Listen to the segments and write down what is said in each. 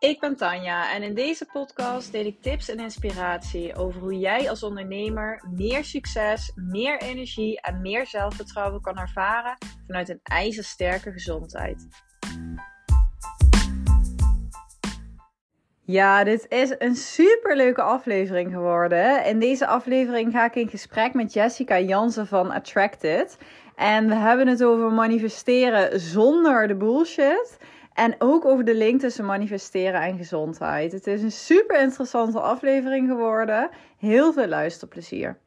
Ik ben Tanja en in deze podcast deel ik tips en inspiratie over hoe jij als ondernemer meer succes, meer energie en meer zelfvertrouwen kan ervaren vanuit een ijzersterke gezondheid. Ja, dit is een superleuke aflevering geworden. In deze aflevering ga ik in gesprek met Jessica Jansen van Attracted. En we hebben het over manifesteren zonder de bullshit. En ook over de link tussen manifesteren en gezondheid. Het is een super interessante aflevering geworden. Heel veel luisterplezier.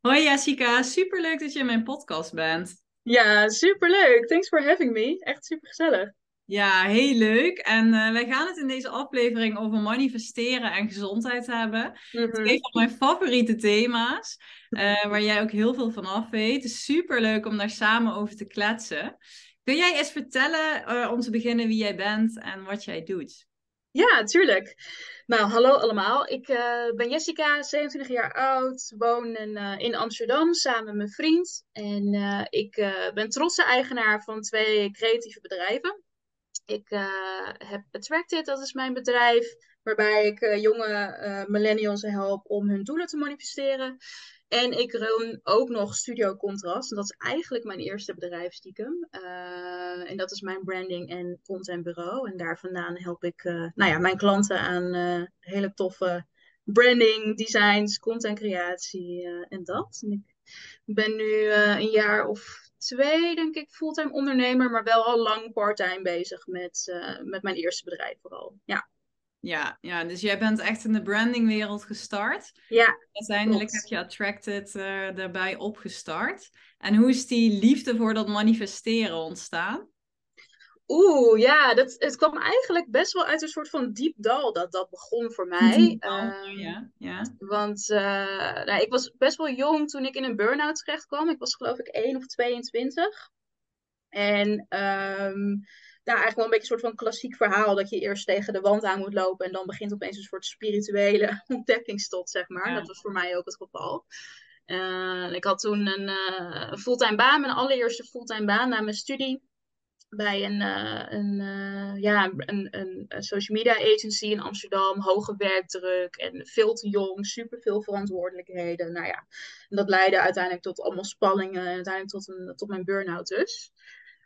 Hoi Jessica, super leuk dat je in mijn podcast bent. Ja, super leuk. Thanks for having me. Echt super gezellig. Ja, heel leuk. En uh, wij gaan het in deze aflevering over manifesteren en gezondheid hebben. Het is mhm. een van mijn favoriete thema's, uh, waar jij ook heel veel van af weet. Het is super leuk om daar samen over te kletsen. Kun jij eens vertellen, uh, om te beginnen, wie jij bent en wat jij doet? Ja, tuurlijk. Nou, hallo allemaal. Ik uh, ben Jessica, 27 jaar oud, woon in, uh, in Amsterdam samen met mijn vriend. En ik ben trotse eigenaar van twee creatieve bedrijven. Ik heb Attracted, dat is mijn bedrijf, waarbij ik jonge millennials help om hun doelen te manifesteren. En ik run ook nog Studio Contrast. En dat is eigenlijk mijn eerste bedrijf stiekem. Uh, en dat is mijn branding en contentbureau. En daar vandaan help ik uh, nou ja, mijn klanten aan uh, hele toffe branding, designs, contentcreatie en dat. En ik ben nu een jaar of twee, denk ik, fulltime ondernemer. Maar wel al lang parttime bezig met, met mijn eerste bedrijf vooral. Ja. Ja, ja, dus jij bent echt in de brandingwereld gestart. Ja. Uiteindelijk heb je Attracted uh, daarbij opgestart. En hoe is die liefde voor dat manifesteren ontstaan? Oeh, ja, dat, het kwam eigenlijk best wel uit een soort van diep dal dat dat begon voor mij. Uh, ja, ja. Want uh, nou, ik was best wel jong toen ik in een burn-out terecht kwam. Ik was geloof ik 1 of 22. En um, nou, eigenlijk wel een beetje een soort van klassiek verhaal. Dat je eerst tegen de wand aan moet lopen. En dan begint opeens een soort spirituele ontdekkingstocht, zeg maar. Dat was voor mij ook het geval. Uh, ik had toen een uh, fulltime baan, mijn allereerste fulltime baan na mijn studie. Bij een, uh, een, ja, een, een, social media agency in Amsterdam. Hoge werkdruk en veel te jong, super veel verantwoordelijkheden. Nou ja, en dat leidde uiteindelijk tot allemaal spanningen. En uiteindelijk tot, een, tot mijn burn-out dus.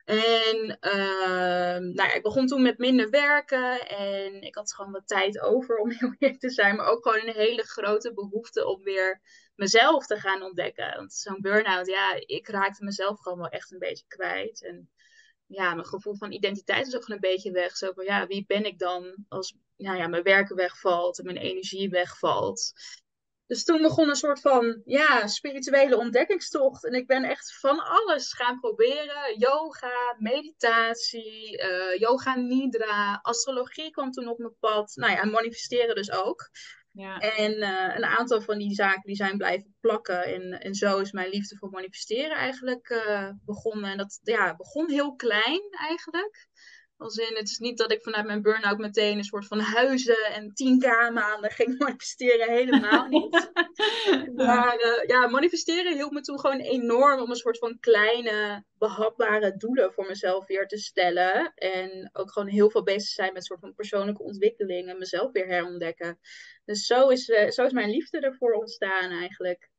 En uh, nou ja, ik begon toen met minder werken en ik had gewoon wat tijd over om heel eerlijk te zijn, maar ook gewoon een hele grote behoefte om weer mezelf te gaan ontdekken. Want zo'n burn-out, ja, ik raakte mezelf gewoon wel echt een beetje kwijt. En ja, mijn gevoel van identiteit is ook gewoon een beetje weg. Zo van, ja, wie ben ik dan als nou ja, mijn werken wegvalt en mijn energie wegvalt? Dus toen begon een soort van ja, spirituele ontdekkingstocht. En ik ben echt van alles gaan proberen. Yoga, meditatie, uh, yoga nidra, astrologie kwam toen op mijn pad. Nou ja, manifesteren dus ook. Ja. En uh, een aantal van die zaken die zijn blijven plakken. En, en zo is mijn liefde voor manifesteren eigenlijk uh, begonnen. En dat ja, begon heel klein eigenlijk. Als in, het is niet dat ik vanuit mijn burn-out meteen een soort van huizen en 10k maanden ging manifesteren. Helemaal niet. maar uh, ja, manifesteren hielp me toen gewoon enorm om een soort van kleine, behapbare doelen voor mezelf weer te stellen. En ook gewoon heel veel bezig zijn met een soort van persoonlijke ontwikkeling en mezelf weer herontdekken. Dus zo is, uh, zo is mijn liefde ervoor ontstaan eigenlijk.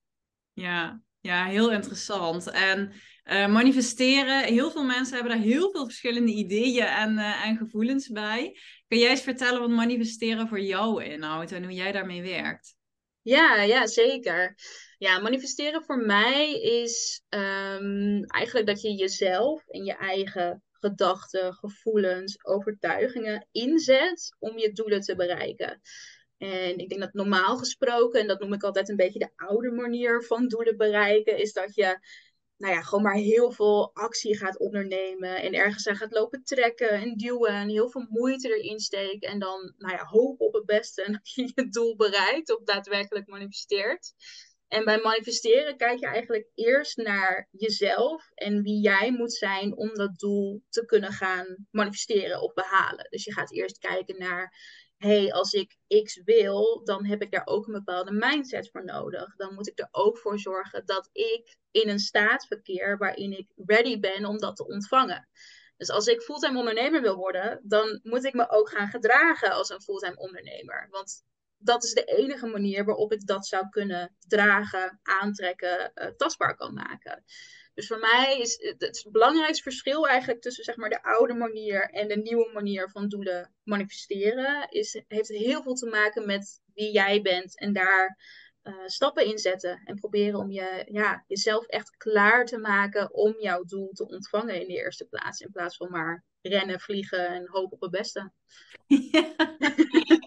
Ja, ja, heel interessant. En uh, manifesteren, heel veel mensen hebben daar heel veel verschillende ideeën en, uh, en gevoelens bij. Kun jij eens vertellen wat manifesteren voor jou inhoudt en hoe jij daarmee werkt? Ja, ja, zeker. Ja, manifesteren voor mij is um, eigenlijk dat je jezelf en je eigen gedachten, gevoelens, overtuigingen inzet om je doelen te bereiken. En ik denk dat normaal gesproken, en dat noem ik altijd een beetje de oude manier van doelen bereiken, is dat je nou ja, gewoon maar heel veel actie gaat ondernemen en ergens aan gaat lopen trekken en duwen en heel veel moeite erin steekt en dan nou ja, hoop op het beste en dat je je doel bereikt of daadwerkelijk manifesteert. En bij manifesteren kijk je eigenlijk eerst naar jezelf en wie jij moet zijn om dat doel te kunnen gaan manifesteren of behalen. Dus je gaat eerst kijken naar hey, als ik X wil, dan heb ik daar ook een bepaalde mindset voor nodig. Dan moet ik er ook voor zorgen dat ik in een staat verkeer waarin ik ready ben om dat te ontvangen. Dus als ik fulltime ondernemer wil worden, dan moet ik me ook gaan gedragen als een fulltime ondernemer. Want dat is de enige manier waarop ik dat zou kunnen dragen, aantrekken, uh, tastbaar kan maken. Dus voor mij is het, het, belangrijkste verschil eigenlijk tussen zeg maar, de oude manier en de nieuwe manier van doelen manifesteren, is, heeft heel veel te maken met wie jij bent en daar uh, stappen in zetten. En proberen om je, ja, jezelf echt klaar te maken om jouw doel te ontvangen in de eerste plaats. In plaats van maar rennen, vliegen en hopen op het beste. Ja.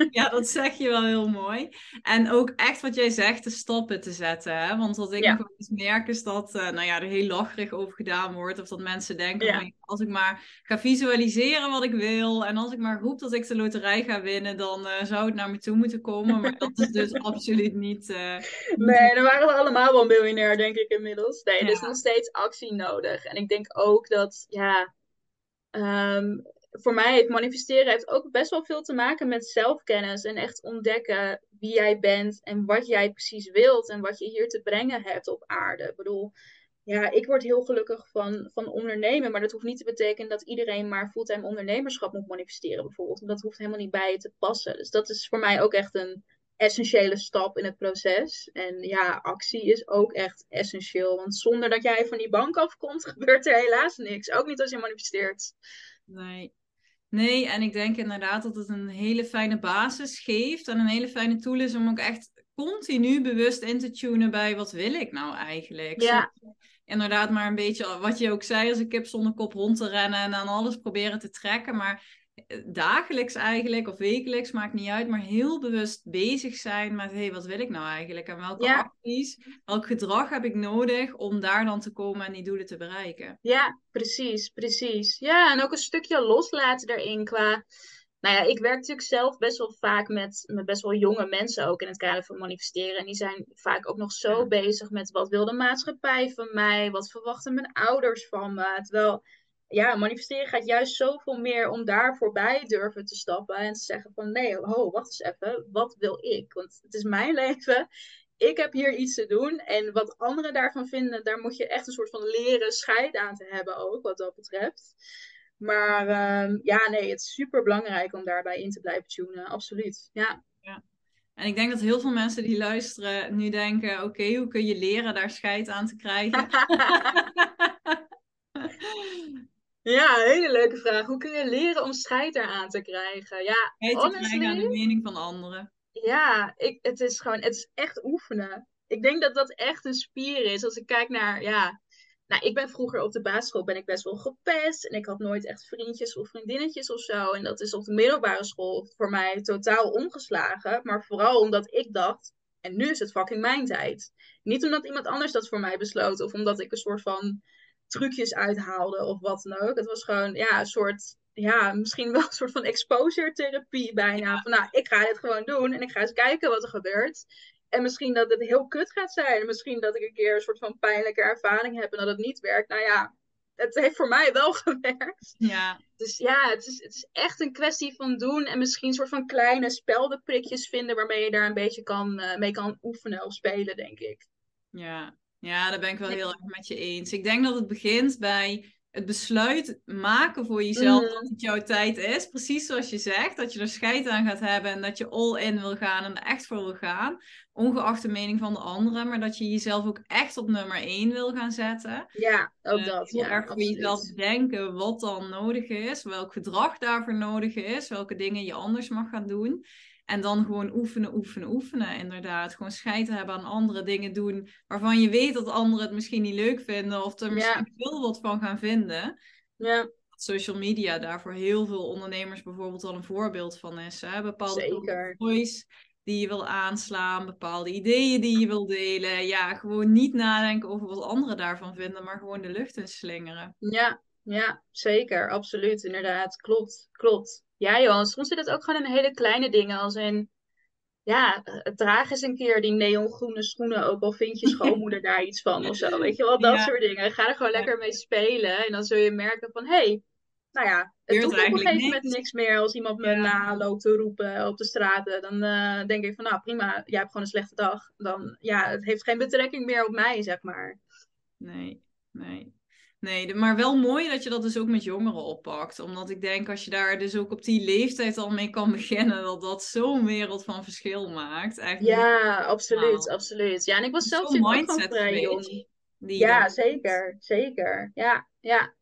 ja, dat zeg je wel heel mooi. En ook echt wat jij zegt, de stappen te zetten. Hè? Want wat ik ja. nog eens merk is dat uh, nou ja, er heel lacherig over gedaan wordt. Of dat mensen denken, ja. als ik maar ga visualiseren wat ik wil. En als ik maar roep dat ik de loterij ga winnen, dan uh, zou het naar me toe moeten komen. Maar dat is dus absoluut niet... Uh, nee, dan waren we allemaal wel miljonair, denk ik inmiddels. Nee, er is nog steeds actie nodig. En ik denk ook dat, ja... Um, voor mij heeft manifesteren heeft ook best wel veel te maken met zelfkennis en echt ontdekken wie jij bent en wat jij precies wilt en wat je hier te brengen hebt op aarde. Ik bedoel, ja, ik word heel gelukkig van, van ondernemen, maar dat hoeft niet te betekenen dat iedereen maar fulltime ondernemerschap moet manifesteren bijvoorbeeld. Dat hoeft helemaal niet bij je te passen. Dus dat is voor mij ook echt een essentiële stap in het proces. En ja, actie is ook echt essentieel, want zonder dat jij van die bank afkomt, gebeurt er helaas niks. Ook niet als je manifesteert. Nee, Nee, en ik denk inderdaad dat het een hele fijne basis geeft en een hele fijne tool is om ook echt continu bewust in te tunen bij wat wil ik nou eigenlijk. Ja. inderdaad maar een beetje, wat je ook zei, als een kip zonder kop rond te rennen en aan alles proberen te trekken. Maar dagelijks eigenlijk of wekelijks, maakt niet uit, maar heel bewust bezig zijn met hé, hey, wat wil ik nou eigenlijk en welke ja. acties, welk gedrag heb ik nodig om daar dan te komen en die doelen te bereiken. Ja, precies, precies. Ja, en ook een stukje loslaten erin qua. Nou ja, ik werk natuurlijk zelf best wel vaak met, met best wel jonge mensen ook in het kader van manifesteren. En die zijn vaak ook nog zo bezig met wat wil de maatschappij van mij? Wat verwachten mijn ouders van me? Terwijl ja, manifesteren gaat juist zoveel meer om daar voorbij durven te stappen en te zeggen van nee, ho, wacht eens even, wat wil ik? Want het is mijn leven, ik heb hier iets te doen en wat anderen daarvan vinden, daar moet je echt een soort van leren scheid aan te hebben ook, wat dat betreft. Maar uh, ja, nee, het is super belangrijk om daarbij in te blijven tunen, absoluut. Ja. ja. En ik denk dat heel veel mensen die luisteren nu denken: oké, hoe kun je leren daar scheid aan te krijgen? Ja, hele leuke vraag. Hoe kun je leren om scheid eraan te krijgen? Ja, scheid te krijgen aan de mening van anderen. Ja, ik, het is gewoon, het is echt oefenen. Ik denk dat dat echt een spier is. Als ik kijk naar, ja, nou, ik ben vroeger op de basisschool ben ik best wel gepest. En ik had nooit echt vriendjes of vriendinnetjes of zo. En dat is op de middelbare school voor mij totaal omgeslagen. Maar vooral omdat ik dacht, en nu is het fucking mijn tijd. Niet omdat iemand anders dat voor mij besloot. Of omdat ik een soort van trucjes uithaalde of wat dan ook. Het was gewoon ja, een soort, ja, misschien wel een soort van exposure therapie bijna. Van nou, ik ga dit gewoon doen en ik ga eens kijken wat er gebeurt. En misschien dat het heel kut gaat zijn. Misschien dat ik een keer een soort van pijnlijke ervaring heb en dat het niet werkt. Nou ja, het heeft voor mij wel gewerkt. Ja. Dus ja, het is, het is echt een kwestie van doen en misschien een soort van kleine speldenprikjes vinden waarmee je daar een beetje kan, uh, mee kan oefenen of spelen, denk ik. Ja, ja, daar ben ik wel heel erg met je eens. Ik denk dat het begint bij het besluit maken voor jezelf mhm. dat het jouw tijd is. Precies zoals je zegt, dat je er scheid aan gaat hebben en dat je all in wil gaan en er echt voor wil gaan. Ongeacht de mening van de anderen, maar dat je jezelf ook echt op nummer één wil gaan zetten. Ja, ook uh, dat. Heel ja, erg voor jezelf denken wat dan nodig is, welk gedrag daarvoor nodig is, welke dingen je anders mag gaan doen. En dan gewoon oefenen, oefenen, oefenen. Inderdaad. Gewoon scheid hebben aan andere dingen doen. Waarvan je weet dat anderen het misschien niet leuk vinden. Of er misschien veel wat van gaan vinden. Ja. Social media daarvoor heel veel ondernemers bijvoorbeeld al een voorbeeld van is. Hè? Bepaalde voice die je wil aanslaan. Bepaalde ideeën die je wil delen. Ja, gewoon niet nadenken over wat anderen daarvan vinden. Maar gewoon de lucht in slingeren. Ja, ja, zeker. Absoluut. Inderdaad. Klopt. Klopt. Ja, Johan, soms zit het ook gewoon in hele kleine dingen. Als in, ja, draag eens een keer die neongroene schoenen. Ook al vind je schoonmoeder daar iets van of zo. Weet je wel, dat soort dingen. Ga er gewoon lekker mee spelen. En dan zul je merken van, hé, hey, nou ja, het doet op een gegeven moment niks meer als iemand me ja. na loopt te roepen op de straten. Dan uh, denk ik van, nou prima, jij hebt gewoon een slechte dag. Dan, ja, het heeft geen betrekking meer op mij, zeg maar. Nee, nee. Nee, maar wel mooi dat je dat dus ook met jongeren oppakt. Omdat ik denk, als je daar dus ook op die leeftijd al mee kan beginnen, dat dat zo'n wereld van verschil maakt. Echt ja, absoluut, absoluut. Ja, en ik was zelf ook vrij jong. Ja, zeker, zeker. Ja, ja.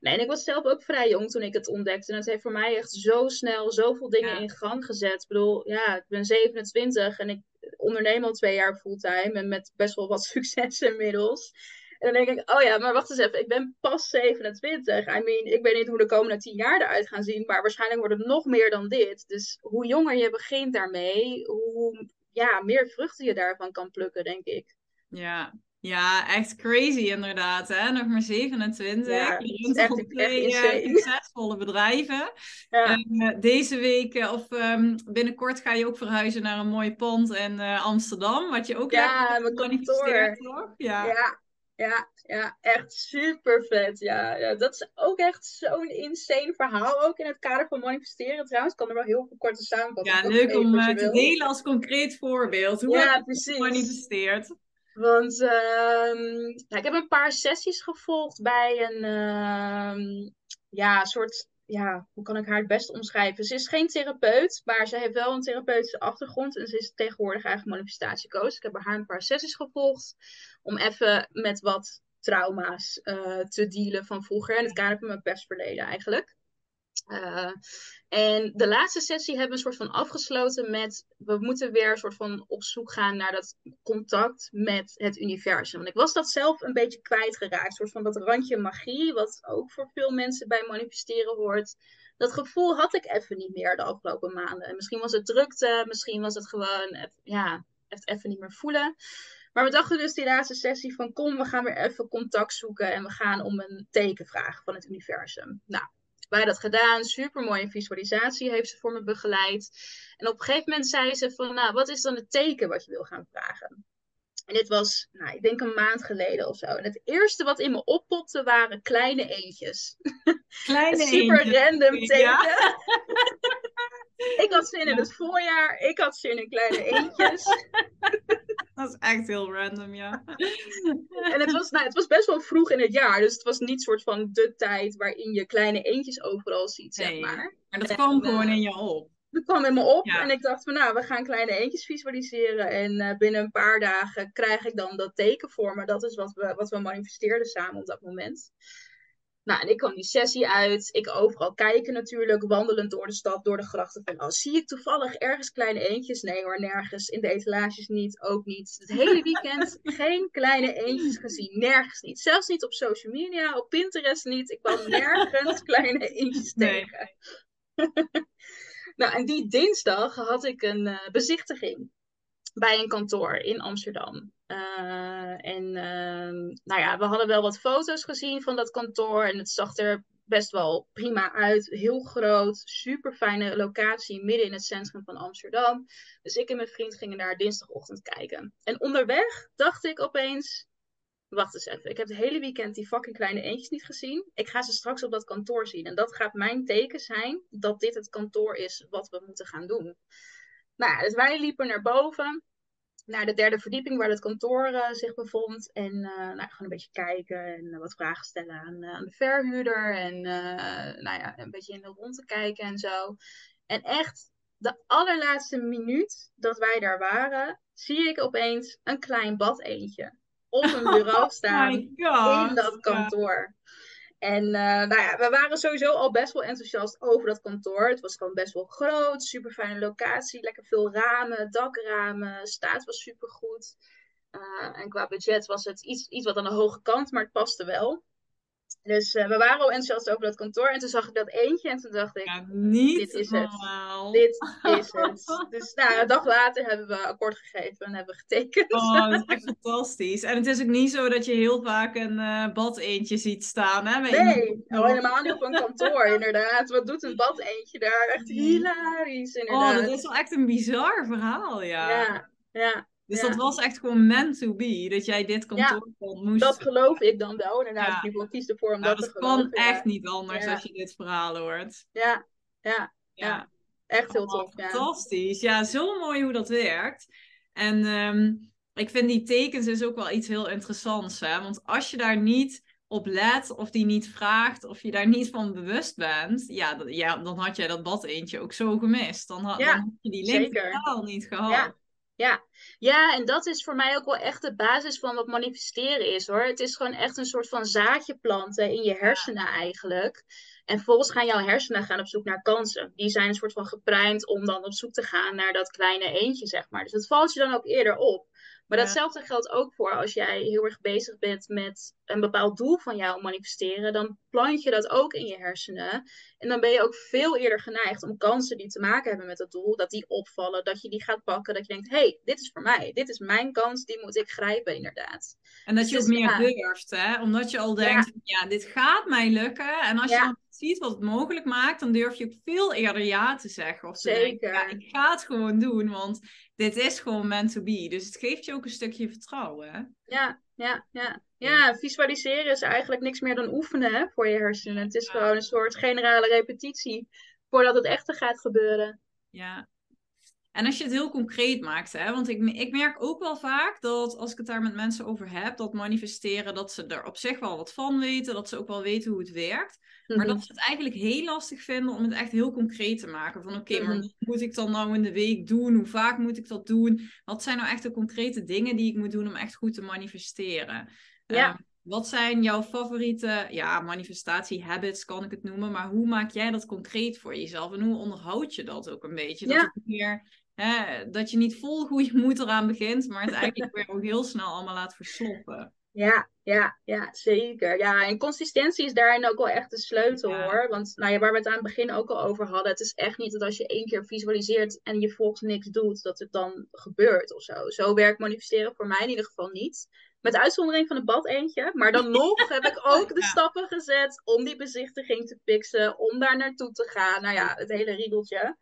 Nee, en ik was zelf ook vrij jong toen ik het ontdekte. En het heeft voor mij echt zo snel zoveel dingen in gang gezet. Ik bedoel, ja, ik ben 27 en ik onderneem al twee jaar fulltime. En met best wel wat succes inmiddels. En dan denk ik, oh ja, maar wacht eens even, ik ben pas 27. I mean, ik weet niet hoe de komende tien jaar eruit gaan zien, maar waarschijnlijk wordt het nog meer dan dit. Dus hoe jonger je begint daarmee, hoe ja, meer vruchten je daarvan kan plukken, denk ik. Ja, ja, echt crazy inderdaad. Hè? Nog maar 27. Ja, je echt, twee succesvolle bedrijven. Ja. Uh, deze week uh, of um, binnenkort ga je ook verhuizen naar een mooi pand in Amsterdam. Wat je ook ja, lekker toch? Ja. ja, ja, ja, echt super vet. Ja, ja, dat is ook echt zo'n insane verhaal. Ook in het kader van manifesteren trouwens. Ik kan er wel heel veel korte samenvatten. Ja, leuk om te delen als concreet voorbeeld. Hoe ja, precies. manifesteert. Want uh, nou, ik heb een paar sessies gevolgd bij een uh, ja, soort, ja, hoe kan ik haar het best omschrijven? Ze is geen therapeut, maar ze heeft wel een therapeutische achtergrond en ze is tegenwoordig eigenlijk manifestatiecoach. Ik heb bij haar een paar sessies gevolgd om even met wat trauma's uh, te dealen van vroeger. En het kader van mijn pestverleden eigenlijk. Uh, en de laatste sessie hebben we een soort van afgesloten met we moeten weer een soort van op zoek gaan naar dat contact met het universum. Want ik was dat zelf een beetje kwijtgeraakt, een soort van dat randje magie, wat ook voor veel mensen bij manifesteren hoort. Dat gevoel had ik even niet meer de afgelopen maanden. En misschien was het drukte, misschien was het gewoon, ja, het even niet meer voelen. Maar we dachten dus die laatste sessie van kom, we gaan weer even contact zoeken en we gaan om een teken vragen van het universum. Nou, wij dat gedaan. Super mooie visualisatie heeft ze voor me begeleid. En op een gegeven moment zei ze van, nou, wat is dan het teken wat je wil gaan vragen? En dit was, nou, ik denk een maand geleden of zo. En het eerste wat in me oppopte waren kleine eentjes. Kleine Super eentjes. random teken. Ja. ik had zin in het voorjaar. Ik had zin in kleine eentjes. Dat is echt heel random, ja. en het was, nou, het was best wel vroeg in het jaar. Dus het was niet soort van de tijd waarin je kleine eentjes overal ziet, zeg maar. Maar dat kwam gewoon in je op. Dat kwam in me op. En ik dacht van, nou, we gaan kleine eentjes visualiseren. En uh, binnen een paar dagen krijg ik dan dat teken voor me. Dat is wat we, wat we manifesteerden samen op dat moment. Nou, en ik kwam die sessie uit. Ik overal kijken natuurlijk, wandelend door de stad, door de grachten. Van, oh, zie ik toevallig ergens kleine eentjes? Nee hoor, nergens. In de etalages niet, ook niet. Het hele weekend geen kleine eentjes gezien. Nergens niet. Zelfs niet op social media, op Pinterest niet. Ik kwam nergens kleine eentjes tegen. nou, en die dinsdag had ik een uh, bezichtiging bij een kantoor in Amsterdam. Uh, en uh, nou ja, we hadden wel wat foto's gezien van dat kantoor en het zag er best wel prima uit. Heel groot, super fijne locatie midden in het centrum van Amsterdam. Dus ik en mijn vriend gingen daar dinsdagochtend kijken. En onderweg dacht ik opeens, wacht eens even, ik heb het hele weekend die fucking kleine eentjes niet gezien. Ik ga ze straks op dat kantoor zien. En dat gaat mijn teken zijn dat dit het kantoor is wat we moeten gaan doen. Nou ja, dus wij liepen naar boven, naar de derde verdieping waar het kantoor uh, zich bevond. En uh, nou, gewoon een beetje kijken en uh, wat vragen stellen aan, aan de verhuurder. En nou ja, een beetje in de rondte kijken en zo. En echt, de allerlaatste minuut dat wij daar waren, zie ik opeens een klein bad eentje op een bureau oh staan in dat kantoor. En uh, nou ja, we waren sowieso al best wel enthousiast over dat kantoor. Het was gewoon best wel groot, super fijne locatie, lekker veel ramen, dakramen, staat was super goed. Uh, en qua budget was het iets, iets wat aan de hoge kant, maar het paste wel. Dus uh, we waren al enthousiast over dat kantoor. En toen zag ik dat eentje. En toen dacht ik, ja, niet dit is normaal. het. Dit is het. dus nou, een dag later hebben we akkoord gegeven en hebben we getekend. Oh, dat is echt fantastisch. En het is ook niet zo dat je heel vaak een uh, bad eentje ziet staan. Hè, nee, oh, helemaal niet op een kantoor inderdaad. Wat doet een bad eentje daar? Echt hilarisch inderdaad. Oh, dat is wel echt een bizar verhaal, ja. Ja, ja. Dus dat was echt gewoon meant to be, dat jij dit kantoor ja, moest. Dat geloof ik dan wel. Inderdaad, ja. ik kies ervoor om nou, dat, te geloven. Dat kan echt niet anders als je dit verhaal hoort. Ja, ja, ja. Echt heel tof. Fantastisch. Ja, zo mooi hoe dat werkt. En um, ik vind die tekens is ook wel iets heel interessants. Hè? Want als je daar niet op let of die niet vraagt of je daar niet van bewust bent, ja, dat, ja dan had jij dat bad eentje ook zo gemist. Dan, had, dan had je die link niet gehad. Ja. Ja. en dat is voor mij ook wel echt de basis van wat manifesteren is hoor. Het is gewoon echt een soort van zaadje planten in je hersenen eigenlijk. En vervolgens gaan jouw hersenen gaan op zoek naar kansen. Die zijn een soort van geprimed om dan op zoek te gaan naar dat kleine eentje, zeg maar. Dus dat valt je dan ook eerder op. Maar datzelfde geldt ook voor als jij heel erg bezig bent met een bepaald doel van jou manifesteren. Dan plant je dat ook in je hersenen. En dan ben je ook veel eerder geneigd om kansen die te maken hebben met dat doel, dat die opvallen, dat je die gaat pakken. Dat je denkt, hé, hey, dit is voor mij. Dit is mijn kans, die moet ik grijpen inderdaad. En dat je dus ook meer durft, hè? Omdat je al denkt, ja. ja, dit gaat mij lukken. En als je dan ziet wat het mogelijk maakt, dan durf je ook veel eerder ja te zeggen. Of te Zeker. Denken, ja, ik ga het gewoon doen, want dit is gewoon meant to be. Dus het geeft je ook een stukje vertrouwen. Hè? Ja, ja, ja. Ja, visualiseren is eigenlijk niks meer dan oefenen hè, voor je hersenen. Het is gewoon een soort generale repetitie voordat het echte gaat gebeuren. Ja, en als je het heel concreet maakt, hè, want ik, ik merk ook wel vaak dat als ik het daar met mensen over heb, dat manifesteren, dat ze er op zich wel wat van weten, dat ze ook wel weten hoe het werkt. Maar dat mhm. ze het eigenlijk heel lastig vinden om het echt heel concreet te maken. Van oké, maar mhm. wat moet ik dan nou in de week doen? Hoe vaak moet ik dat doen? Wat zijn nou echt de concrete dingen die ik moet doen om echt goed te manifesteren? Ja. Ehm, wat zijn jouw favoriete ja, manifestatie-habits, kan ik het noemen. Maar hoe maak jij dat concreet voor jezelf? En hoe onderhoud je dat ook een beetje? Dat, het meer, hè, dat je niet vol goede moed eraan begint, maar het eigenlijk weer ook heel snel allemaal laat versloppen. Ja, ja, ja, zeker. Ja, en consistentie is daarin ook wel echt de sleutel hoor. Want nou ja, waar we het aan het begin ook al over hadden, het is echt niet dat als je één keer visualiseert en je volgens niks doet, dat het dan gebeurt of zo. Zo werkt manifesteren voor mij in ieder geval niet. Met uitzondering van het bad eentje. Maar dan nog heb ik ook de stappen gezet om die bezichtiging te fixen, om daar naartoe te gaan. Nou ja, het hele riedeltje.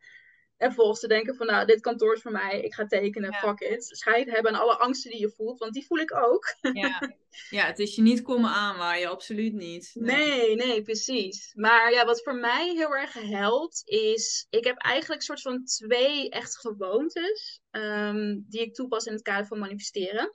En vervolgens te denken van, nou, dit kantoor is voor mij, ik ga tekenen, fuck it. Scheid hebben aan alle angsten die je voelt, want die voel ik ook. Ja, ja het is je niet komen aanwaaien, absoluut niet. Nee. nee, precies. Maar ja, wat voor mij heel erg helpt, is, ik heb eigenlijk een soort van twee echt gewoontes, um, die ik toepas in het kader van manifesteren.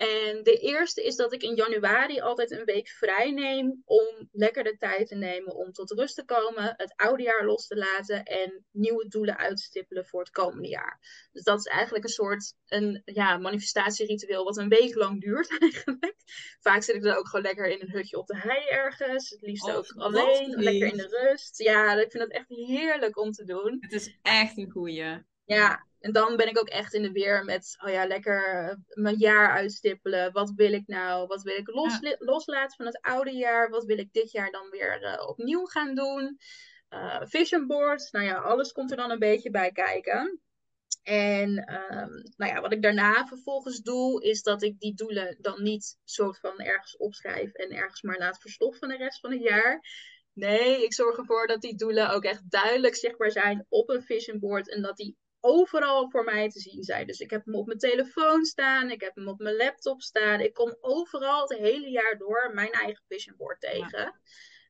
En de eerste is dat ik in januari altijd een week vrij neem om lekker de tijd te nemen om tot rust te komen, het oude jaar los te laten en nieuwe doelen uit te stippelen voor het komende jaar. Dus dat is eigenlijk een soort een, ja, manifestatieritueel wat een week lang duurt eigenlijk. Vaak zit ik dan ook gewoon lekker in een hutje op de hei ergens, het liefst oh, ook alleen, lekker in de rust. Ja, ik vind het echt heerlijk om te doen. Het is echt een goeie. Ja, en dan ben ik ook echt in de weer met, oh ja, lekker mijn jaar uitstippelen. Wat wil ik nou? Wat wil ik los, loslaten van het oude jaar? Wat wil ik dit jaar dan weer uh, opnieuw gaan doen? Uh, vision boards, nou ja, alles komt er dan een beetje bij kijken. En um, nou ja, wat ik daarna vervolgens doe, is dat ik die doelen dan niet soort van ergens opschrijf en ergens maar laat verstoffen de rest van het jaar. Nee, ik zorg ervoor dat die doelen ook echt duidelijk zichtbaar zijn op een vision board en dat die overal voor mij te zien zijn. Dus ik heb hem op mijn telefoon staan, ik heb hem op mijn laptop staan. Ik kom overal het hele jaar door mijn eigen vision board tegen.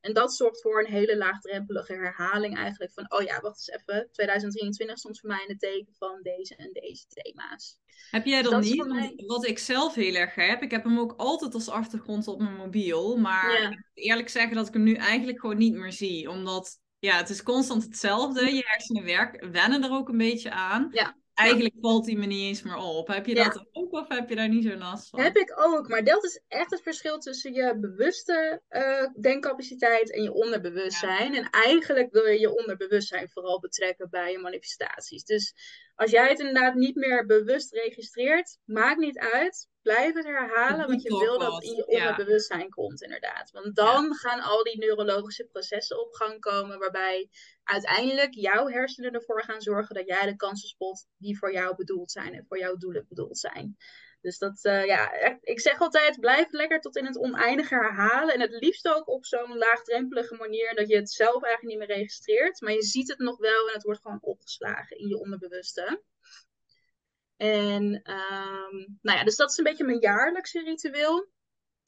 En dat zorgt voor een hele laagdrempelige herhaling eigenlijk van, oh ja, wacht eens even, 2023 stond voor mij in het teken van deze en deze thema's. Heb jij dan niet? Mij... Wat ik zelf heel erg heb, ik heb hem ook altijd als achtergrond op mijn mobiel, maar ik moet eerlijk zeggen dat ik hem nu eigenlijk gewoon niet meer zie, omdat ja, het is constant hetzelfde. Je hersenen werken, wennen er ook een beetje aan. Ja. Eigenlijk valt die me niet eens meer op. Heb je dat ook of heb je daar niet zo last van? Heb ik ook, maar dat is echt het verschil tussen je bewuste uh, denkcapaciteit en je onderbewustzijn. En eigenlijk wil je je onderbewustzijn vooral betrekken bij je manifestaties. Dus als jij het inderdaad niet meer bewust registreert, maakt niet uit. Blijf het herhalen, want je wil dat het in je onderbewustzijn komt, inderdaad. Want dan gaan al die neurologische processen op gang komen, waarbij uiteindelijk jouw hersenen ervoor gaan zorgen dat jij de kansen spot die voor jou bedoeld zijn en voor jouw doelen bedoeld zijn. Dus dat, uh, ja, ik zeg altijd, blijf lekker tot in het oneindige herhalen. En het liefst ook op zo'n laagdrempelige manier dat je het zelf eigenlijk niet meer registreert. Maar je ziet het nog wel en het wordt gewoon opgeslagen in je onderbewuste. En um, nou ja, dus dat is een beetje mijn jaarlijkse ritueel.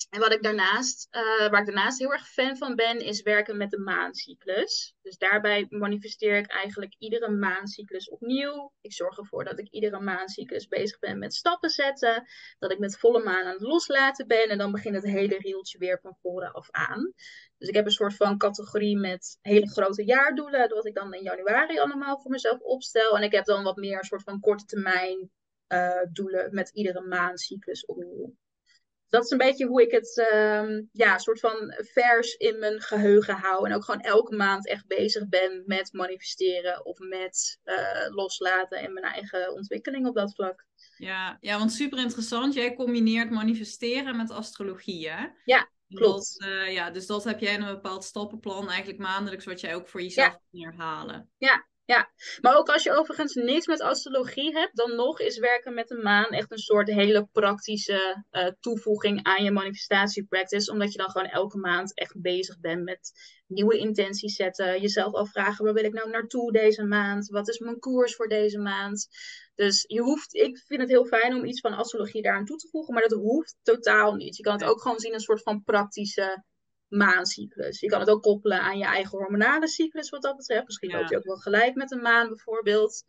En wat ik daarnaast, uh, waar ik daarnaast heel erg fan van ben, is werken met de maancyclus. Dus daarbij manifesteer ik eigenlijk iedere maancyclus opnieuw. Ik zorg ervoor dat ik iedere maancyclus bezig ben met stappen zetten. Dat ik met volle maan aan het loslaten ben. En dan begint het hele rieltje weer van voren af aan. Dus ik heb een soort van categorie met hele grote jaardoelen. Wat ik dan in januari allemaal voor mezelf opstel. En ik heb dan wat meer een soort van korte termijn uh, doelen met iedere maancyclus opnieuw dat is een beetje hoe ik het um, ja, soort van vers in mijn geheugen hou. En ook gewoon elke maand echt bezig ben met manifesteren of met uh, loslaten en mijn eigen ontwikkeling op dat vlak. Ja, ja, want super interessant. Jij combineert manifesteren met astrologie, hè? Ja, klopt. Dat, uh, ja, dus dat heb jij in een bepaald stappenplan, eigenlijk maandelijks, wat jij ook voor jezelf ja. kan herhalen. Ja, ja, maar ook als je overigens niks met astrologie hebt, dan nog is werken met de maan echt een soort hele praktische uh, toevoeging aan je manifestatiepractice. Omdat je dan gewoon elke maand echt bezig bent met nieuwe intenties zetten. Jezelf afvragen, waar wil ik nou naartoe deze maand? Wat is mijn koers voor deze maand? Dus je hoeft, ik vind het heel fijn om iets van astrologie daaraan toe te voegen, maar dat hoeft totaal niet. Je kan het ook gewoon zien als een soort van praktische maancyclus. Je kan het ook koppelen aan je eigen hormonale cyclus wat dat betreft. Misschien ja. loop je ook wel gelijk met een maan bijvoorbeeld.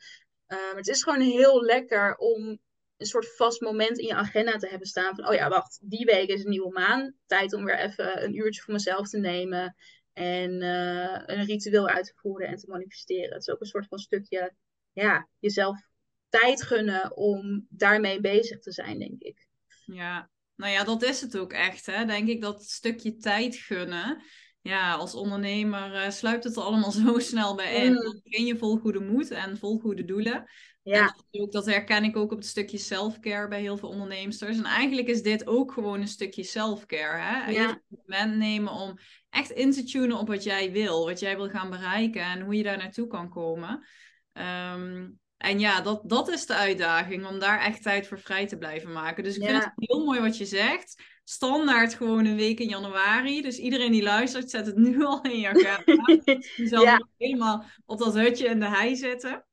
Um, het is gewoon heel lekker om een soort vast moment in je agenda te hebben staan van, oh ja, wacht, die week is een nieuwe maan. Tijd om weer even een uurtje voor mezelf te nemen en uh, een ritueel uit te voeren en te manifesteren. Het is ook een soort van stukje, ja, jezelf tijd gunnen om daarmee bezig te zijn, denk ik. Ja, nou ja, dat is het ook echt. Hè? Denk ik dat stukje tijd gunnen. Ja, als ondernemer uh, sluipt het er allemaal zo snel bij in. Mm. Dan begin je vol goede moed en vol goede doelen. Ja. Dat, ook, dat, herken ik ook op het stukje self-care bij heel veel ondernemers. En eigenlijk is dit ook gewoon een stukje self-care. Hè? Ja. Even een moment nemen om echt in te tunen op wat jij wil. Wat jij wil gaan bereiken en hoe je daar naartoe kan komen. Um, en ja, dat, dat is de uitdaging, om daar echt tijd voor vrij te blijven maken. Dus ik vind het heel mooi wat je zegt. Standaard gewoon een week in januari. Dus iedereen die luistert, zet het nu al in je agenda. Je zal ja. helemaal op dat hutje in de hei zitten.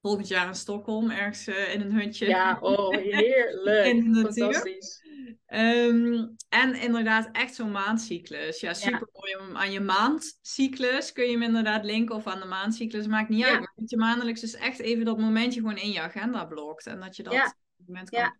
Volgend jaar in Stockholm, ergens uh, in een hutje. Ja, oh, heerlijk. in de natuur. Fantastisch. Um, en inderdaad, echt zo'n maandcyclus. Ja, super mooi om aan je maandcyclus kun je hem inderdaad linken of aan de maandcyclus. Maakt niet uit. Maar dat je maandelijks dus echt even dat momentje gewoon in je agenda blokt. En dat je dat moment kan.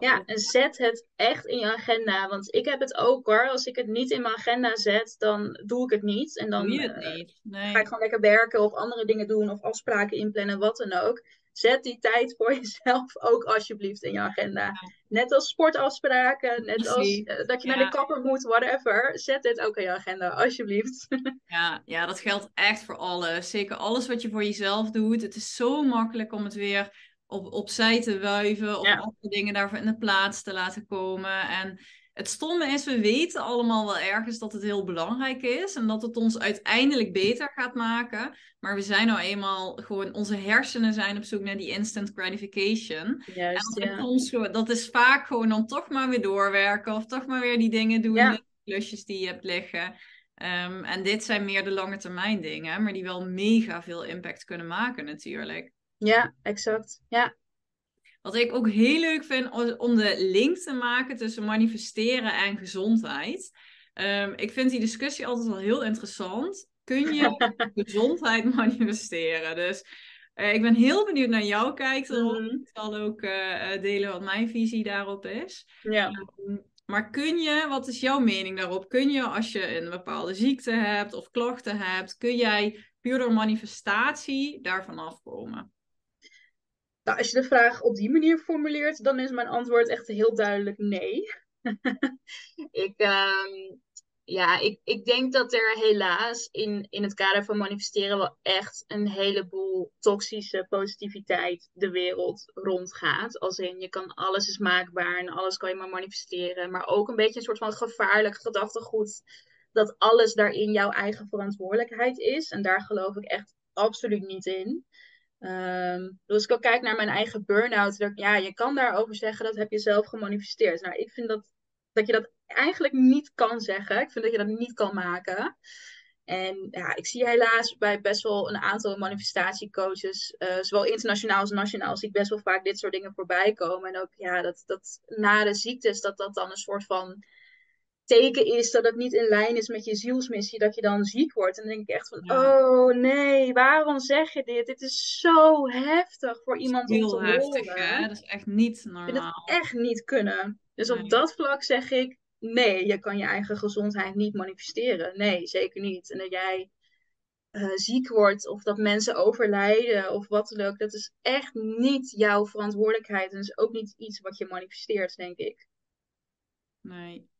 Ja, en zet het echt in je agenda. Want ik heb het ook hoor. Als ik het niet in mijn agenda zet, dan doe ik het niet. En dan het niet. Nee. ga ik gewoon lekker werken of andere dingen doen of afspraken inplannen, wat dan ook. Zet die tijd voor jezelf ook alsjeblieft in je agenda. Net als sportafspraken, net als uh, dat je naar de kapper moet, whatever. Zet dit ook in je agenda, alsjeblieft. Ja, ja, dat geldt echt voor alles. Zeker alles wat je voor jezelf doet. Het is zo makkelijk om het weer op, opzij te wuiven of andere dingen daarvoor in de plaats te laten komen. En het stomme is, we weten allemaal wel ergens dat het heel belangrijk is en dat het ons uiteindelijk beter gaat maken. Maar we zijn nou eenmaal gewoon, onze hersenen zijn op zoek naar die instant gratification. Juist, en dat, ja. dat is vaak gewoon dan toch maar weer doorwerken of toch maar weer die dingen doen, ja. de klusjes die je hebt liggen. Um, en dit zijn meer de lange termijn dingen, maar die wel mega veel impact kunnen maken natuurlijk. Ja, exact. Ja. Wat ik ook heel leuk vind om de link te maken tussen manifesteren en gezondheid. Um, ik vind die discussie altijd wel heel interessant. Kun je gezondheid manifesteren? Dus uh, ik ben heel benieuwd naar jouw kijk erop. Mm. Ik zal ook uh, delen wat mijn visie daarop is. Ja. Um, maar kun je, wat is jouw mening daarop? Kun je, als je een bepaalde ziekte hebt of klachten hebt, kun jij puur door manifestatie daarvan afkomen? Nou, als je de vraag op die manier formuleert, dan is mijn antwoord echt heel duidelijk nee. ik, um, ja, ik, ik denk dat er helaas in, in het kader van manifesteren wel echt een heleboel toxische positiviteit de wereld rondgaat. Als in, je kan alles is maakbaar en alles kan je maar manifesteren. Maar ook een beetje een soort van gevaarlijk gedachtegoed dat alles daarin jouw eigen verantwoordelijkheid is. En daar geloof ik echt absoluut niet in. Um, dus als ik ook kijk naar mijn eigen burn-out, ja, je kan daarover zeggen dat heb je zelf gemanifesteerd. Nou, ik vind dat, dat je dat eigenlijk niet kan zeggen. Ik vind dat je dat niet kan maken. En ja, ik zie helaas bij best wel een aantal manifestatiecoaches, uh, zowel internationaal als nationaal, zie ik best wel vaak dit soort dingen voorbij komen. En ook ja, dat, dat na de ziektes, dat dat dan een soort van teken is dat het niet in lijn is met je zielsmissie, dat je dan ziek wordt. En dan denk ik echt van, oh nee, waarom zeg je dit? Dit is zo heftig voor iemand om te heftig, horen. Hè? Dat is echt niet normaal. Ik vind het echt niet kunnen. Dus op dat vlak zeg ik, nee, je kan je eigen gezondheid niet manifesteren. Nee, zeker niet. En dat jij uh, ziek wordt of dat mensen overlijden of wat dan ook, dat is echt niet jouw verantwoordelijkheid. En is ook niet iets wat je manifesteert, denk ik. Nee.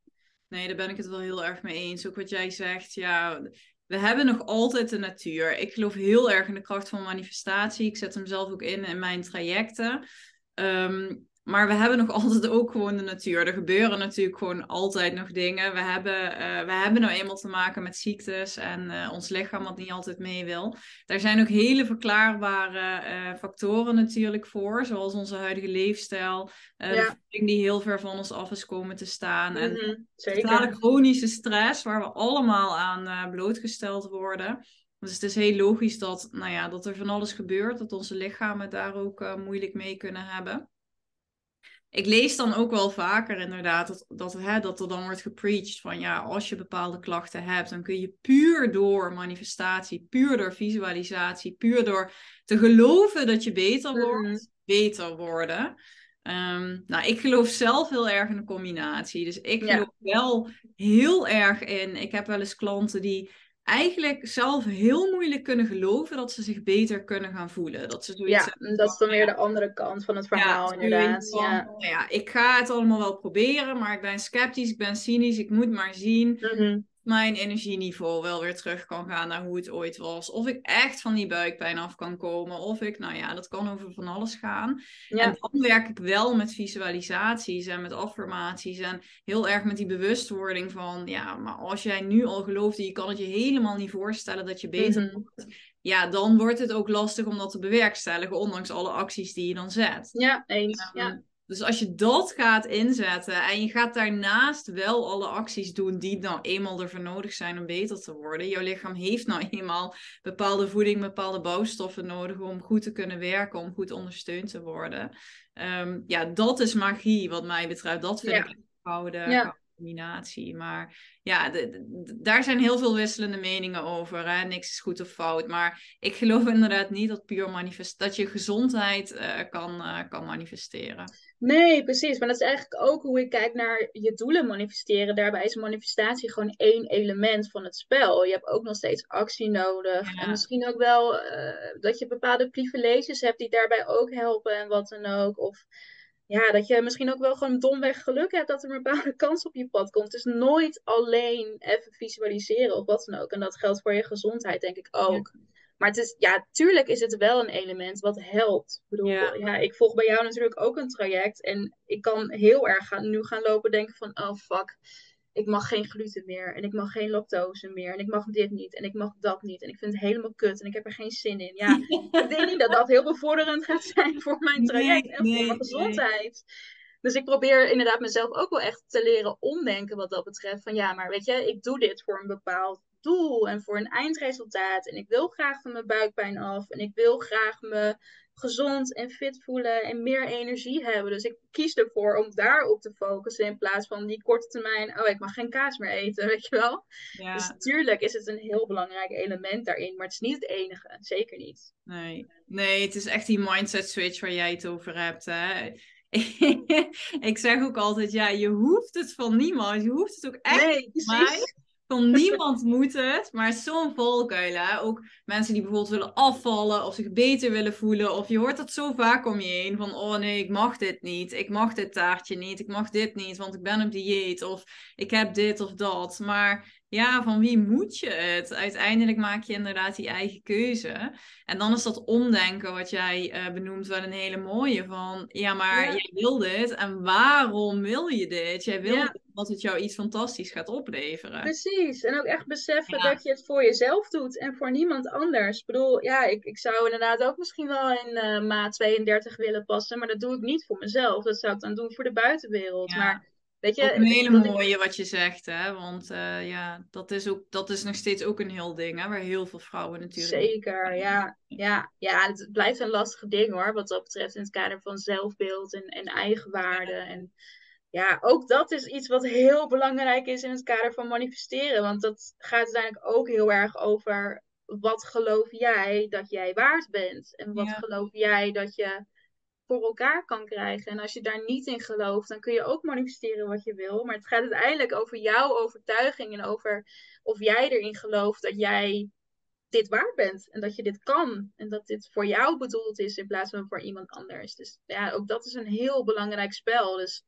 Nee, daar ben ik het wel heel erg mee eens. Ook wat jij zegt, ja, we hebben nog altijd de natuur. Ik geloof heel erg in de kracht van manifestatie. Ik zet hem zelf ook in in mijn trajecten. Um, maar we hebben nog altijd ook gewoon de natuur. Er gebeuren natuurlijk gewoon altijd nog dingen. We hebben, uh, we hebben nou eenmaal te maken met ziektes en uh, ons lichaam wat niet altijd mee wil. Daar zijn ook hele verklaarbare uh, factoren natuurlijk voor. Zoals onze huidige leefstijl. Ja. Die heel ver van ons af is komen te staan. Mm -hmm, en totale chronische stress waar we allemaal aan blootgesteld worden. Dus het is heel logisch dat, nou ja, dat er van alles gebeurt. Dat onze lichamen daar ook moeilijk mee kunnen hebben ik lees dan ook wel vaker inderdaad dat, dat, hè, dat er dan wordt gepreached van ja, als je bepaalde klachten hebt, dan kun je puur door manifestatie, puur door visualisatie, puur door te geloven dat je beter mhm. wordt, beter worden. Um, nou, ik geloof zelf heel erg in de combinatie. Dus ik geloof wel heel erg in. Ik heb wel eens klanten die eigenlijk zelf heel moeilijk kunnen geloven dat ze zich beter kunnen gaan voelen. Dat ze ja, dat is dan weer de andere kant van het verhaal, inderdaad. ja. Nou ja, ik ga het allemaal wel proberen, maar ik ben sceptisch, ik ben cynisch, ik moet maar zien. Mhm mijn energieniveau wel weer terug kan gaan naar hoe het ooit was. Of ik echt van die buikpijn af kan komen. Of ik, nou ja, dat kan over van alles gaan. En dan werk ik wel met visualisaties en met affirmaties. En heel erg met die bewustwording van, ja, maar als jij nu al gelooft je kan het je helemaal niet voorstellen dat je beter mm wordt. Ja, dan wordt het ook lastig om dat te bewerkstelligen, ondanks alle acties die je dan zet. Ja, eens. ja. Dus als je dat gaat inzetten en je gaat daarnaast wel alle acties doen die nou eenmaal ervoor nodig zijn om beter te worden. Jouw lichaam heeft nou eenmaal bepaalde voeding, bepaalde bouwstoffen nodig om goed te kunnen werken, om goed ondersteund te worden. Um, ja, dat is magie wat mij betreft. Dat vind ik gouden, ja Maar ja, daar zijn heel veel wisselende meningen over. Hè? Niks is goed of fout. Maar ik geloof inderdaad niet dat puur manifest dat je gezondheid uh, kan, uh, kan manifesteren. Nee, precies. Maar dat is eigenlijk ook hoe ik kijk naar je doelen manifesteren. Daarbij is manifestatie gewoon één element van het spel. Je hebt ook nog steeds actie nodig. En misschien ook wel uh, dat je bepaalde privileges hebt die daarbij ook helpen en wat dan ook. Of ja, dat je misschien ook wel gewoon domweg geluk hebt dat er een bepaalde kans op je pad komt. Dus nooit alleen even visualiseren of wat dan ook. En dat geldt voor je gezondheid, denk ik ook. Maar het is, ja, tuurlijk is het wel een element wat helpt. Ik bedoel, ja. ik volg bij jou natuurlijk ook een traject. En ik kan heel erg gaan, nu gaan lopen denken van, oh fuck, ik mag geen gluten meer en ik mag geen lactose meer en ik mag dit niet en ik mag dat niet en ik vind het helemaal kut en ik heb er geen zin in. Ja, ik denk niet dat dat heel bevorderend gaat zijn voor mijn traject en voor mijn gezondheid. Dus ik probeer inderdaad mezelf ook wel echt te leren omdenken wat dat betreft. Van ja, maar weet je, ik doe dit voor een bepaald doel en voor een eindresultaat. En ik wil graag van mijn buikpijn af en ik wil graag me gezond en fit voelen en meer energie hebben. Dus ik kies ervoor om daarop te focussen in plaats van die korte termijn, oh ik mag geen kaas meer eten, weet je wel. Ja. Dus natuurlijk is het een heel belangrijk element daarin, maar het is niet het enige, zeker niet. Nee, nee het is echt die mindset switch waar jij het over hebt. Hè? ik zeg ook altijd, ja, je hoeft het van niemand. Je hoeft het ook echt nee, mij. Van niemand moet het, maar zo'n volkuilen. Ook mensen die bijvoorbeeld willen afvallen of zich beter willen voelen. Of je hoort dat zo vaak om je heen. Van, oh nee, ik mag dit niet. Ik mag dit taartje niet. Ik mag dit niet, want ik ben op dieet. Of ik heb dit of dat. Maar ja, van wie moet je het? Uiteindelijk maak je inderdaad die eigen keuze. En dan is dat omdenken wat jij uh, benoemt wel een hele mooie. Van, ja, maar jij wil dit. En waarom wil je dit? Jij wil dat het jou iets fantastisch gaat opleveren. Precies. En ook echt beseffen dat je het voor jezelf doet en voor niemand anders. Ik bedoel, ja, ik, ik zou inderdaad ook misschien wel in uh, maat 32 willen passen. Maar dat doe ik niet voor mezelf. Dat zou ik dan doen voor de buitenwereld. Maar Weet je, een hele mooie wat je zegt, hè? Want uh, ja, dat is, ook, dat is nog steeds ook een heel ding, hè? Waar heel veel vrouwen natuurlijk... Zeker, ja. Ja, ja het blijft een lastig ding, hoor. Wat dat betreft in het kader van zelfbeeld en, en eigenwaarde. En ja, ook dat is iets wat heel belangrijk is in het kader van manifesteren. Want dat gaat uiteindelijk ook heel erg over wat geloof jij dat jij waard bent? En wat geloof jij dat je voor elkaar kan krijgen? En als je daar niet in gelooft, dan kun je ook manifesteren wat je wil. Maar het gaat uiteindelijk over jouw overtuiging en over of jij erin gelooft dat jij dit waard bent en dat je dit kan en dat dit voor jou bedoeld is in plaats van voor iemand anders. Dus ja, ook dat is een heel belangrijk spel. Dus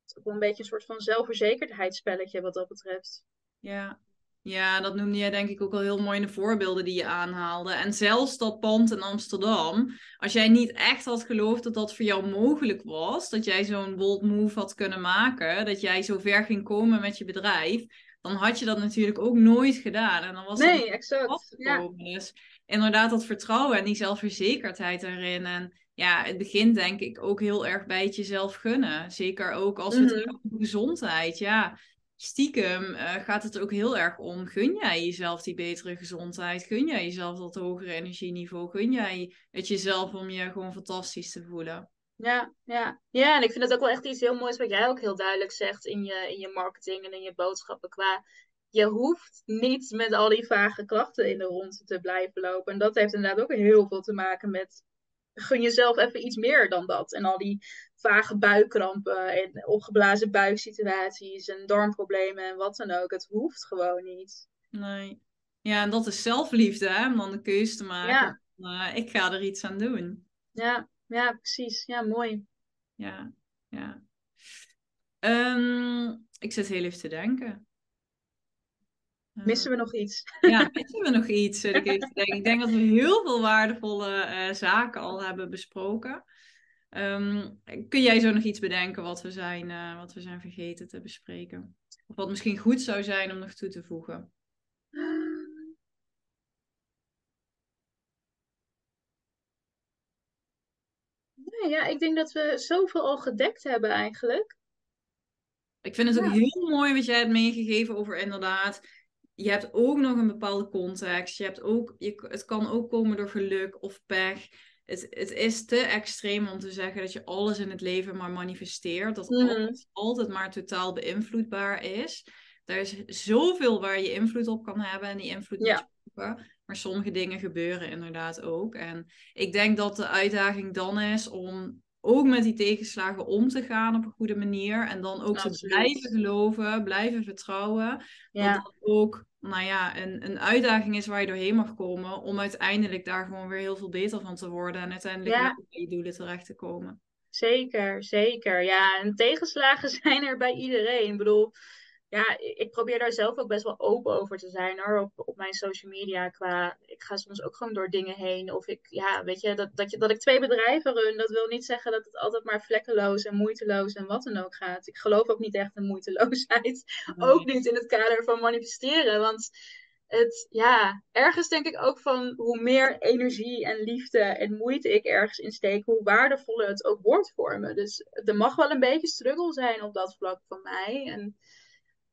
het is ook wel een beetje een soort van zelfverzekerdheidsspelletje wat dat betreft. Ja. Ja, dat noemde jij denk ik ook al heel mooi in de voorbeelden die je aanhaalde. En zelfs dat pand in Amsterdam, als jij niet echt had geloofd dat dat voor jou mogelijk was, dat jij zo'n bold move had kunnen maken, dat jij zo ver ging komen met je bedrijf, dan had je dat natuurlijk ook nooit gedaan. En dan was nee, het exact. Ja. Dus inderdaad, dat vertrouwen en die zelfverzekerdheid erin. En ja, het begint denk ik ook heel erg bij het jezelf gunnen. Zeker ook als het mm -hmm. gezondheid. Ja, stiekem uh, gaat het ook heel erg om: gun jij jezelf die betere gezondheid? Gun jij jezelf dat hogere energieniveau? Gun jij het jezelf om je gewoon fantastisch te voelen? Ja, ja. ja, en ik vind het ook wel echt iets heel moois wat jij ook heel duidelijk zegt in je, in je marketing en in je boodschappen. Qua je hoeft niet met al die vage klachten in de rond te blijven lopen. En dat heeft inderdaad ook heel veel te maken met gun jezelf even iets meer dan dat. En al die vage buikkrampen en opgeblazen buiksituaties en darmproblemen en wat dan ook. Het hoeft gewoon niet. Nee. Ja, en dat is zelfliefde, hè? Om dan de keuze te maken. Ja. Uh, ik ga er iets aan doen. Ja, ja, precies. Ja, mooi. Ja, ja. Um, ik zit heel even te denken. Missen we nog iets? Ja, missen we nog iets? Ik, ik denk dat we heel veel waardevolle uh, zaken al hebben besproken. Um, kun jij zo nog iets bedenken wat we, zijn, uh, wat we zijn vergeten te bespreken? Of wat misschien goed zou zijn om nog toe te voegen? ja, ik denk dat we zoveel al gedekt hebben eigenlijk. Ik vind het ook heel mooi wat jij hebt meegegeven over inderdaad. Je hebt ook nog een bepaalde context. Je hebt ook, je, het kan ook komen door geluk of pech. Het, het is te extreem om te zeggen dat je alles in het leven maar manifesteert. Dat mm. alles altijd maar totaal beïnvloedbaar is. Er is zoveel waar je invloed op kan hebben. En die invloed ja. maar sommige dingen gebeuren inderdaad ook. En ik denk dat de uitdaging dan is om ook met die tegenslagen om te gaan op een goede manier. En dan ook te blijven geloven, blijven vertrouwen. Ja. Dat ook nou ja, een, een uitdaging is waar je doorheen mag komen. Om uiteindelijk daar gewoon weer heel veel beter van te worden. En uiteindelijk ja. bij je doelen terecht te komen. Zeker, zeker. Ja, en tegenslagen zijn er bij iedereen. Ik bedoel, ja, ik probeer daar zelf ook best wel open over te zijn hoor. Op, op mijn social media. Qua, ik ga soms ook gewoon door dingen heen. Of ik, ja, weet je, dat, dat, je, dat ik twee bedrijven run, dat wil niet zeggen dat het altijd maar vlekkeloos en moeiteloos en wat dan ook gaat. Ik geloof ook niet echt in moeiteloosheid. Ook niet in het kader van manifesteren. Want het, ja, ergens denk ik ook van hoe meer energie en liefde en moeite ik ergens insteek, hoe waardevoller het ook wordt voor me. Dus er mag wel een beetje struggle zijn op dat vlak van mij. En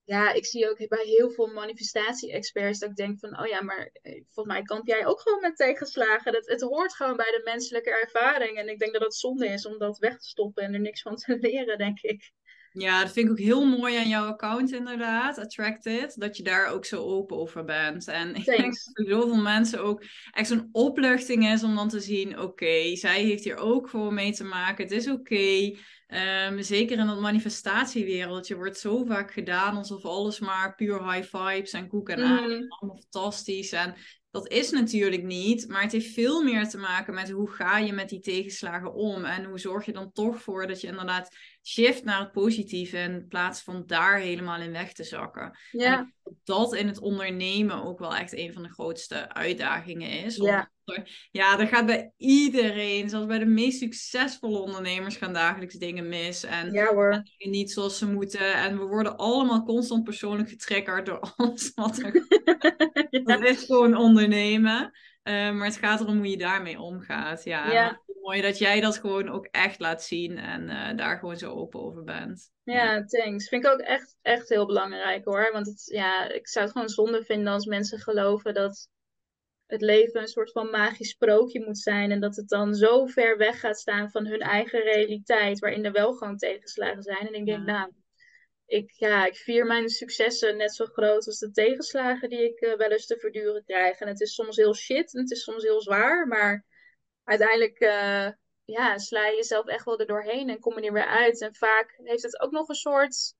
ja, ik zie ook bij heel veel manifestatie-experts dat ik denk van, oh ja, maar eh, volgens mij kamp jij ook gewoon met tegenslagen. Dat, het hoort gewoon bij de menselijke ervaring. En ik denk dat het zonde is om dat weg te stoppen en er niks van te leren, denk ik. Ja, dat vind ik ook heel mooi aan jouw account inderdaad, Attracted, dat je daar ook zo open over bent. En ik denk dat voor zoveel mensen ook echt zo'n opluchting is om dan te zien, oké, zij heeft hier ook gewoon mee te maken, het is oké. Um, zeker in dat manifestatiewereldje wordt zo vaak gedaan alsof alles maar puur high vibes en koek en aan mm. allemaal fantastisch. En dat is natuurlijk niet, maar het heeft veel meer te maken met hoe ga je met die tegenslagen om en hoe zorg je dan toch voor dat je inderdaad shift naar het positieve in plaats van daar helemaal in weg te zakken. Ja. Dat in het ondernemen ook wel echt een van de grootste uitdagingen is. Ja. Ja, er gaat bij iedereen, zelfs bij de meest succesvolle ondernemers, gaan dagelijks dingen mis. En, ja, hoor. en dingen niet zoals ze moeten. En we worden allemaal constant persoonlijk getriggerd door alles wat er ja. Dat is gewoon ondernemen. Uh, maar het gaat erom hoe je daarmee omgaat. Ja, ja. Mooi dat jij dat gewoon ook echt laat zien en uh, daar gewoon zo open over bent. Ja, thanks. Vind ik ook echt, echt heel belangrijk hoor. Want het, ja, ik zou het gewoon zonde vinden als mensen geloven dat het leven een soort van magisch sprookje moet zijn. En dat het dan zo ver weg gaat staan van hun eigen realiteit, waarin er wel gewoon tegenslagen zijn. En ik denk, nou, ik, ja, ik vier mijn successen net zo groot als de tegenslagen die ik uh, wel eens te verduren krijg. En het is soms heel shit en het is soms heel zwaar, maar uiteindelijk uh, ja, sla je jezelf echt wel er doorheen en kom je er weer uit. En vaak heeft het ook nog een soort,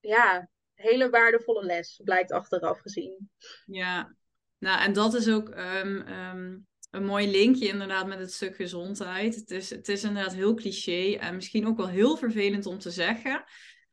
ja, hele waardevolle les, blijkt achteraf gezien. Ja, nou en dat is ook um, um, een mooi linkje inderdaad met het stuk gezondheid. Het het is inderdaad heel cliché en misschien ook wel heel vervelend om te zeggen.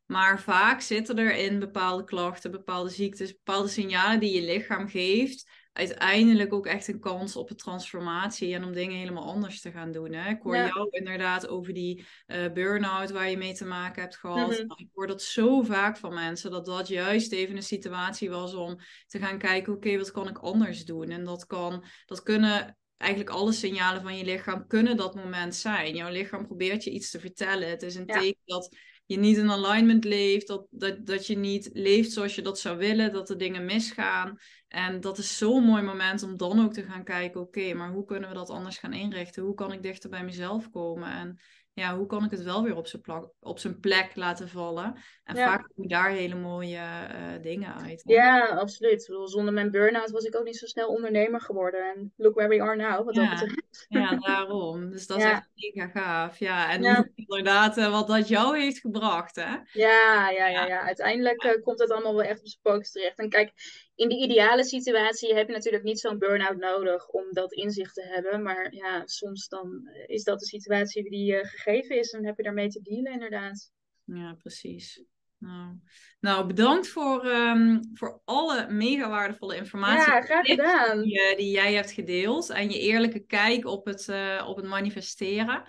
Maar vaak zitten er in bepaalde klachten, bepaalde ziektes, bepaalde signalen die je lichaam geeft, uiteindelijk ook echt een kans op een transformatie en om dingen helemaal anders te gaan doen. Hè? Ik hoor jou inderdaad over die uh, burn-out waar je mee te maken hebt gehad. Mhm. Ik hoor dat zo vaak van mensen, dat dat juist even een situatie was om te gaan kijken, oké, wat kan ik anders doen? En dat, kan, dat kunnen eigenlijk alle signalen van je lichaam kunnen dat moment zijn. Jouw lichaam probeert je iets te vertellen. Het is een teken dat je niet in alignment leeft, dat, dat, dat je niet leeft zoals je dat zou willen, dat er dingen misgaan. En dat is zo'n mooi moment om dan ook te gaan kijken, oké, maar hoe kunnen we dat anders gaan inrichten? Hoe kan ik dichter bij mezelf komen? En ja, hoe kan ik het wel weer op zijn, plek, op zijn plek laten vallen? En vaak komen daar hele mooie uh, dingen uit. Ja, absoluut. Bedoel, zonder mijn burn-out was ik ook niet zo snel ondernemer geworden. En look where we are now, wat ja. dat betreft. Ja, daarom. Dus dat is echt mega gaaf. Ja, en inderdaad uh, wat dat jou heeft gebracht, hè? Ja, ja, ja. ja. Uiteindelijk uh, komt het allemaal wel echt op zijn pootjes terecht. En kijk, in de ideale situatie heb je natuurlijk niet zo'n burn-out nodig om dat inzicht te hebben. Maar ja, soms dan is dat de situatie die uh, gegeven is en heb je daarmee te dealen inderdaad. Ja, precies. Nou, nou bedankt voor, um, voor alle mega waardevolle informatie. Ja, graag gedaan. Die, uh, die, jij hebt gedeeld en je eerlijke kijk op het, uh, op het manifesteren.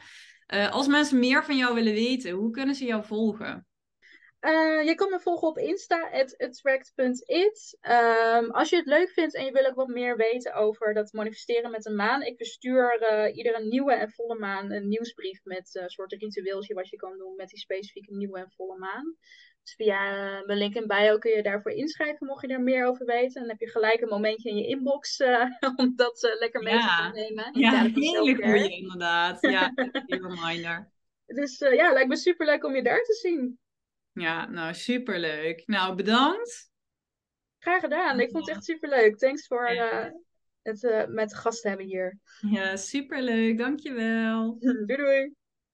als mensen meer van jou willen weten, hoe kunnen ze jou volgen? Uh, je kan me volgen op Insta, attract.it. Um, als je het leuk vindt en je wil ook wat meer weten over dat manifesteren met een maan. Ik verstuur uh, iedere nieuwe en volle maan een nieuwsbrief met een uh, soort ritueeltje wat je kan doen met die specifieke nieuwe en volle maan. Dus via mijn link in bio kun je daarvoor inschrijven, mocht je daar meer over weten. Dan heb je gelijk een momentje in je inbox om dat lekker mee ja. te nemen. Ja, ja hele goeie inderdaad. Ja, een reminder. Dus ja, lijkt me super leuk om je daar te zien. Ja, nou superleuk. Nou, bedankt. Graag gedaan. Ik vond het echt superleuk. Thanks voor uh, het uh, met de gast hebben hier. Ja, superleuk. Dankjewel. doei doei.